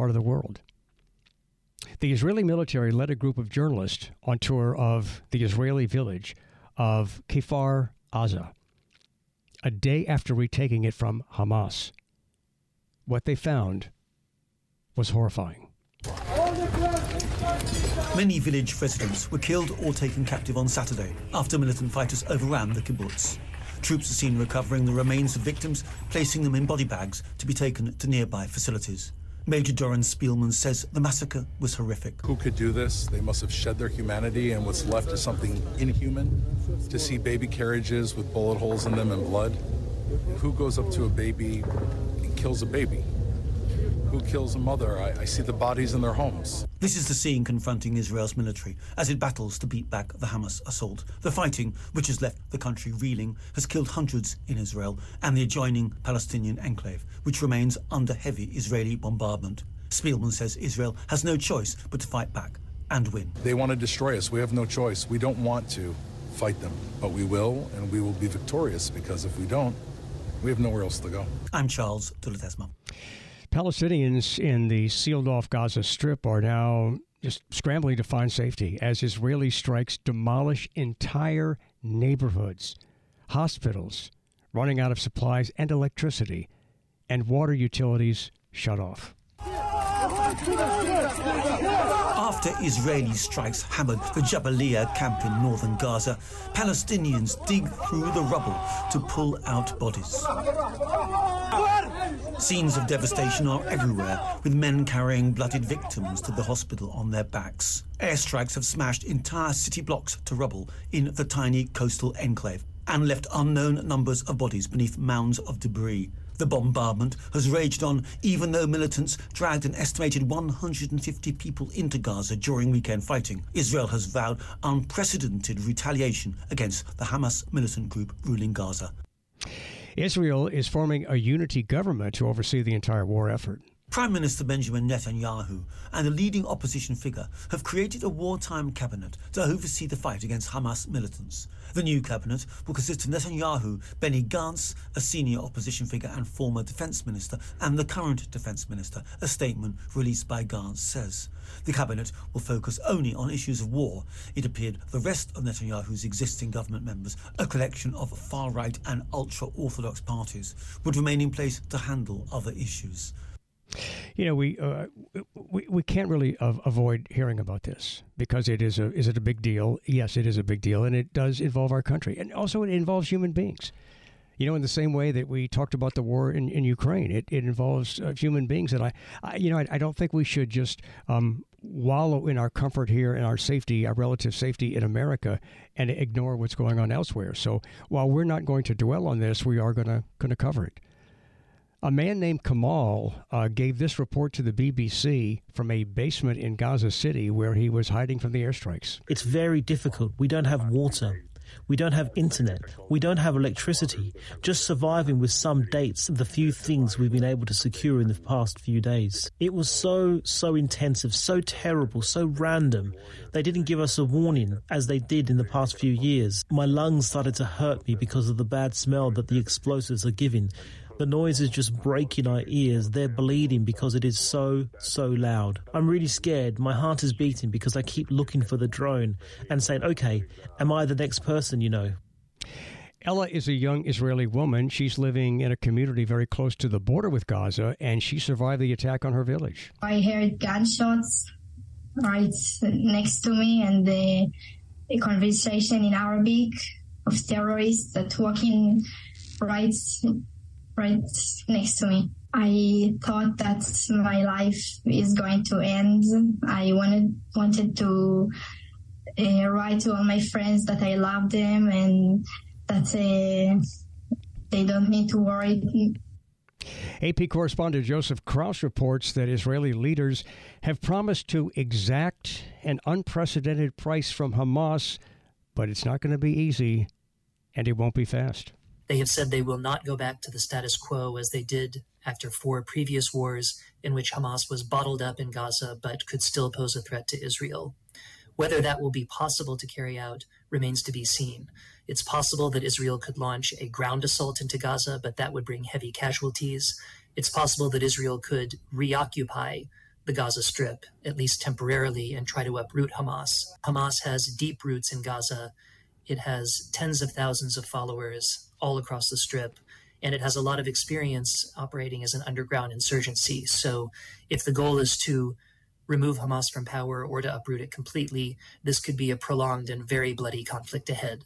Part of the world. The Israeli military led a group of journalists on tour of the Israeli village of Kfar Aza a day after retaking it from Hamas. What they found was horrifying. Many village residents were killed or taken captive on Saturday after militant fighters overran the kibbutz. Troops are seen recovering the remains of victims, placing them in body bags to be taken to nearby facilities. Major Doron Spielman says the massacre was horrific. Who could do this? They must have shed their humanity, and what's left is something inhuman. To see baby carriages with bullet holes in them and blood. Who goes up to a baby and kills a baby? Who kills a mother? I, I see the bodies in their homes. This is the scene confronting Israel's military as it battles to beat back the Hamas assault. The fighting, which has left the country reeling, has killed hundreds in Israel and the adjoining Palestinian enclave, which remains under heavy Israeli bombardment. Spielman says Israel has no choice but to fight back and win. They want to destroy us. We have no choice. We don't want to fight them, but we will, and we will be victorious because if we don't, we have nowhere else to go. I'm Charles de Ledesma. Palestinians in the sealed off Gaza Strip are now just scrambling to find safety as Israeli strikes demolish entire neighborhoods, hospitals running out of supplies and electricity, and water utilities shut off. After Israeli strikes hammered the Jabalia camp in northern Gaza, Palestinians dig through the rubble to pull out bodies. Scenes of devastation are everywhere, with men carrying blooded victims to the hospital on their backs. Airstrikes have smashed entire city blocks to rubble in the tiny coastal enclave and left unknown numbers of bodies beneath mounds of debris. The bombardment has raged on even though militants dragged an estimated 150 people into Gaza during weekend fighting. Israel has vowed unprecedented retaliation against the Hamas militant group ruling Gaza. Israel is forming a unity government to oversee the entire war effort. Prime Minister Benjamin Netanyahu and a leading opposition figure have created a wartime cabinet to oversee the fight against Hamas militants. The new cabinet will consist of Netanyahu, Benny Gantz, a senior opposition figure and former defense minister, and the current defense minister, a statement released by Gantz says. The cabinet will focus only on issues of war. It appeared the rest of Netanyahu's existing government members, a collection of far right and ultra orthodox parties, would remain in place to handle other issues. You know, we uh, we, we can't really av- avoid hearing about this because it is a is it a big deal? Yes, it is a big deal, and it does involve our country, and also it involves human beings. You know, in the same way that we talked about the war in, in Ukraine, it, it involves uh, human beings, and I, I you know, I, I, don't think we should just um, wallow in our comfort here and our safety, our relative safety in America, and ignore what's going on elsewhere. So while we're not going to dwell on this, we are going to going to cover it. A man named Kamal uh, gave this report to the BBC from a basement in Gaza City where he was hiding from the airstrikes. It's very difficult. We don't have water. We don't have internet. We don't have electricity. Just surviving with some dates the few things we've been able to secure in the past few days. It was so, so intensive, so terrible, so random. They didn't give us a warning as they did in the past few years. My lungs started to hurt me because of the bad smell that the explosives are giving. The noise is just breaking our ears. They're bleeding because it is so, so loud. I'm really scared. My heart is beating because I keep looking for the drone and saying, okay, am I the next person, you know? Ella is a young Israeli woman. She's living in a community very close to the border with Gaza, and she survived the attack on her village. I heard gunshots right next to me and the, a conversation in Arabic of terrorists that walking right right next to me. I thought that my life is going to end. I wanted wanted to uh, write to all my friends that I love them and that uh, they don't need to worry. AP correspondent Joseph Krauss reports that Israeli leaders have promised to exact an unprecedented price from Hamas, but it's not going to be easy and it won't be fast. They have said they will not go back to the status quo as they did after four previous wars in which Hamas was bottled up in Gaza but could still pose a threat to Israel. Whether that will be possible to carry out remains to be seen. It's possible that Israel could launch a ground assault into Gaza, but that would bring heavy casualties. It's possible that Israel could reoccupy the Gaza Strip, at least temporarily, and try to uproot Hamas. Hamas has deep roots in Gaza. It has tens of thousands of followers all across the Strip, and it has a lot of experience operating as an underground insurgency. So, if the goal is to remove Hamas from power or to uproot it completely, this could be a prolonged and very bloody conflict ahead.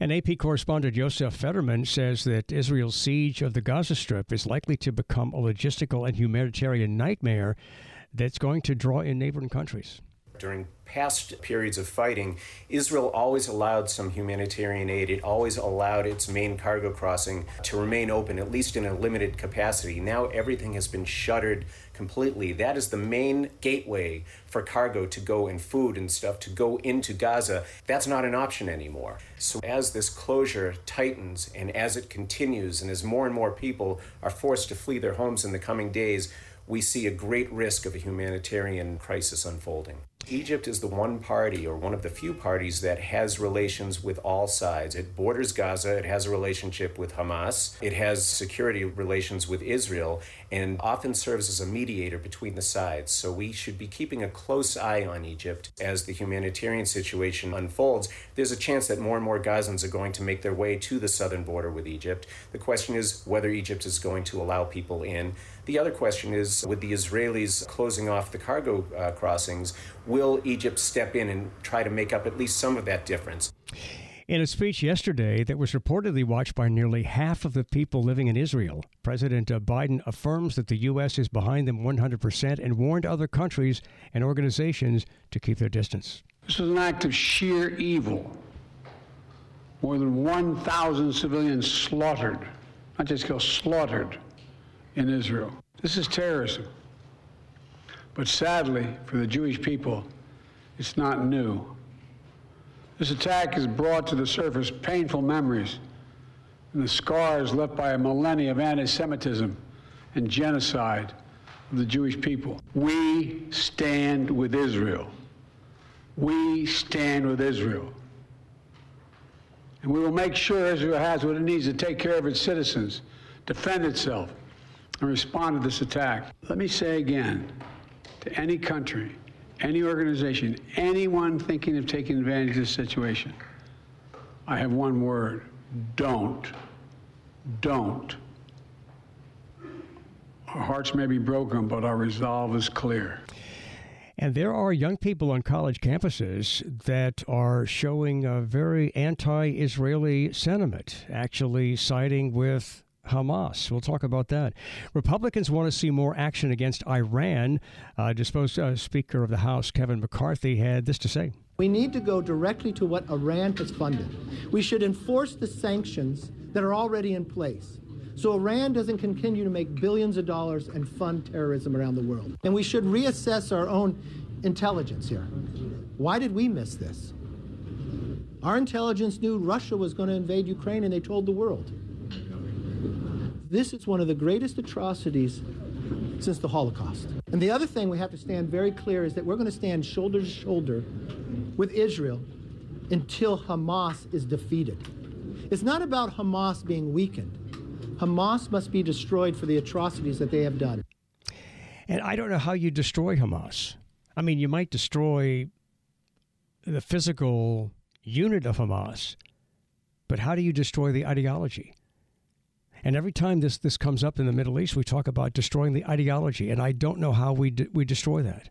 And AP correspondent Yosef Federman says that Israel's siege of the Gaza Strip is likely to become a logistical and humanitarian nightmare that's going to draw in neighboring countries. During past periods of fighting, Israel always allowed some humanitarian aid. It always allowed its main cargo crossing to remain open, at least in a limited capacity. Now everything has been shuttered completely. That is the main gateway for cargo to go and food and stuff to go into Gaza. That's not an option anymore. So as this closure tightens and as it continues and as more and more people are forced to flee their homes in the coming days, we see a great risk of a humanitarian crisis unfolding. Egypt is the one party or one of the few parties that has relations with all sides. It borders Gaza, it has a relationship with Hamas, it has security relations with Israel, and often serves as a mediator between the sides. So we should be keeping a close eye on Egypt as the humanitarian situation unfolds. There's a chance that more and more Gazans are going to make their way to the southern border with Egypt. The question is whether Egypt is going to allow people in. The other question is with the Israelis closing off the cargo uh, crossings, will Egypt step in and try to make up at least some of that difference? In a speech yesterday that was reportedly watched by nearly half of the people living in Israel, President uh, Biden affirms that the U.S. is behind them 100% and warned other countries and organizations to keep their distance. This is an act of sheer evil. More than 1,000 civilians slaughtered, not just killed, slaughtered in Israel. This is terrorism. But sadly, for the Jewish people, it's not new. This attack has brought to the surface painful memories and the scars left by a millennia of anti Semitism and genocide of the Jewish people. We stand with Israel. We stand with Israel. And we will make sure Israel has what it needs to take care of its citizens, defend itself, and respond to this attack. Let me say again to any country, any organization, anyone thinking of taking advantage of this situation, I have one word don't. Don't. Our hearts may be broken, but our resolve is clear. And there are young people on college campuses that are showing a very anti Israeli sentiment, actually siding with Hamas. We'll talk about that. Republicans want to see more action against Iran. Uh, disposed uh, Speaker of the House Kevin McCarthy had this to say. We need to go directly to what Iran has funded. We should enforce the sanctions that are already in place. So Iran doesn't continue to make billions of dollars and fund terrorism around the world. And we should reassess our own intelligence here. Why did we miss this? Our intelligence knew Russia was going to invade Ukraine and they told the world. This is one of the greatest atrocities since the Holocaust. And the other thing we have to stand very clear is that we're going to stand shoulder to shoulder with Israel until Hamas is defeated. It's not about Hamas being weakened. Hamas must be destroyed for the atrocities that they have done. And I don't know how you destroy Hamas. I mean, you might destroy the physical unit of Hamas, but how do you destroy the ideology? And every time this this comes up in the Middle East, we talk about destroying the ideology, and I don't know how we de- we destroy that.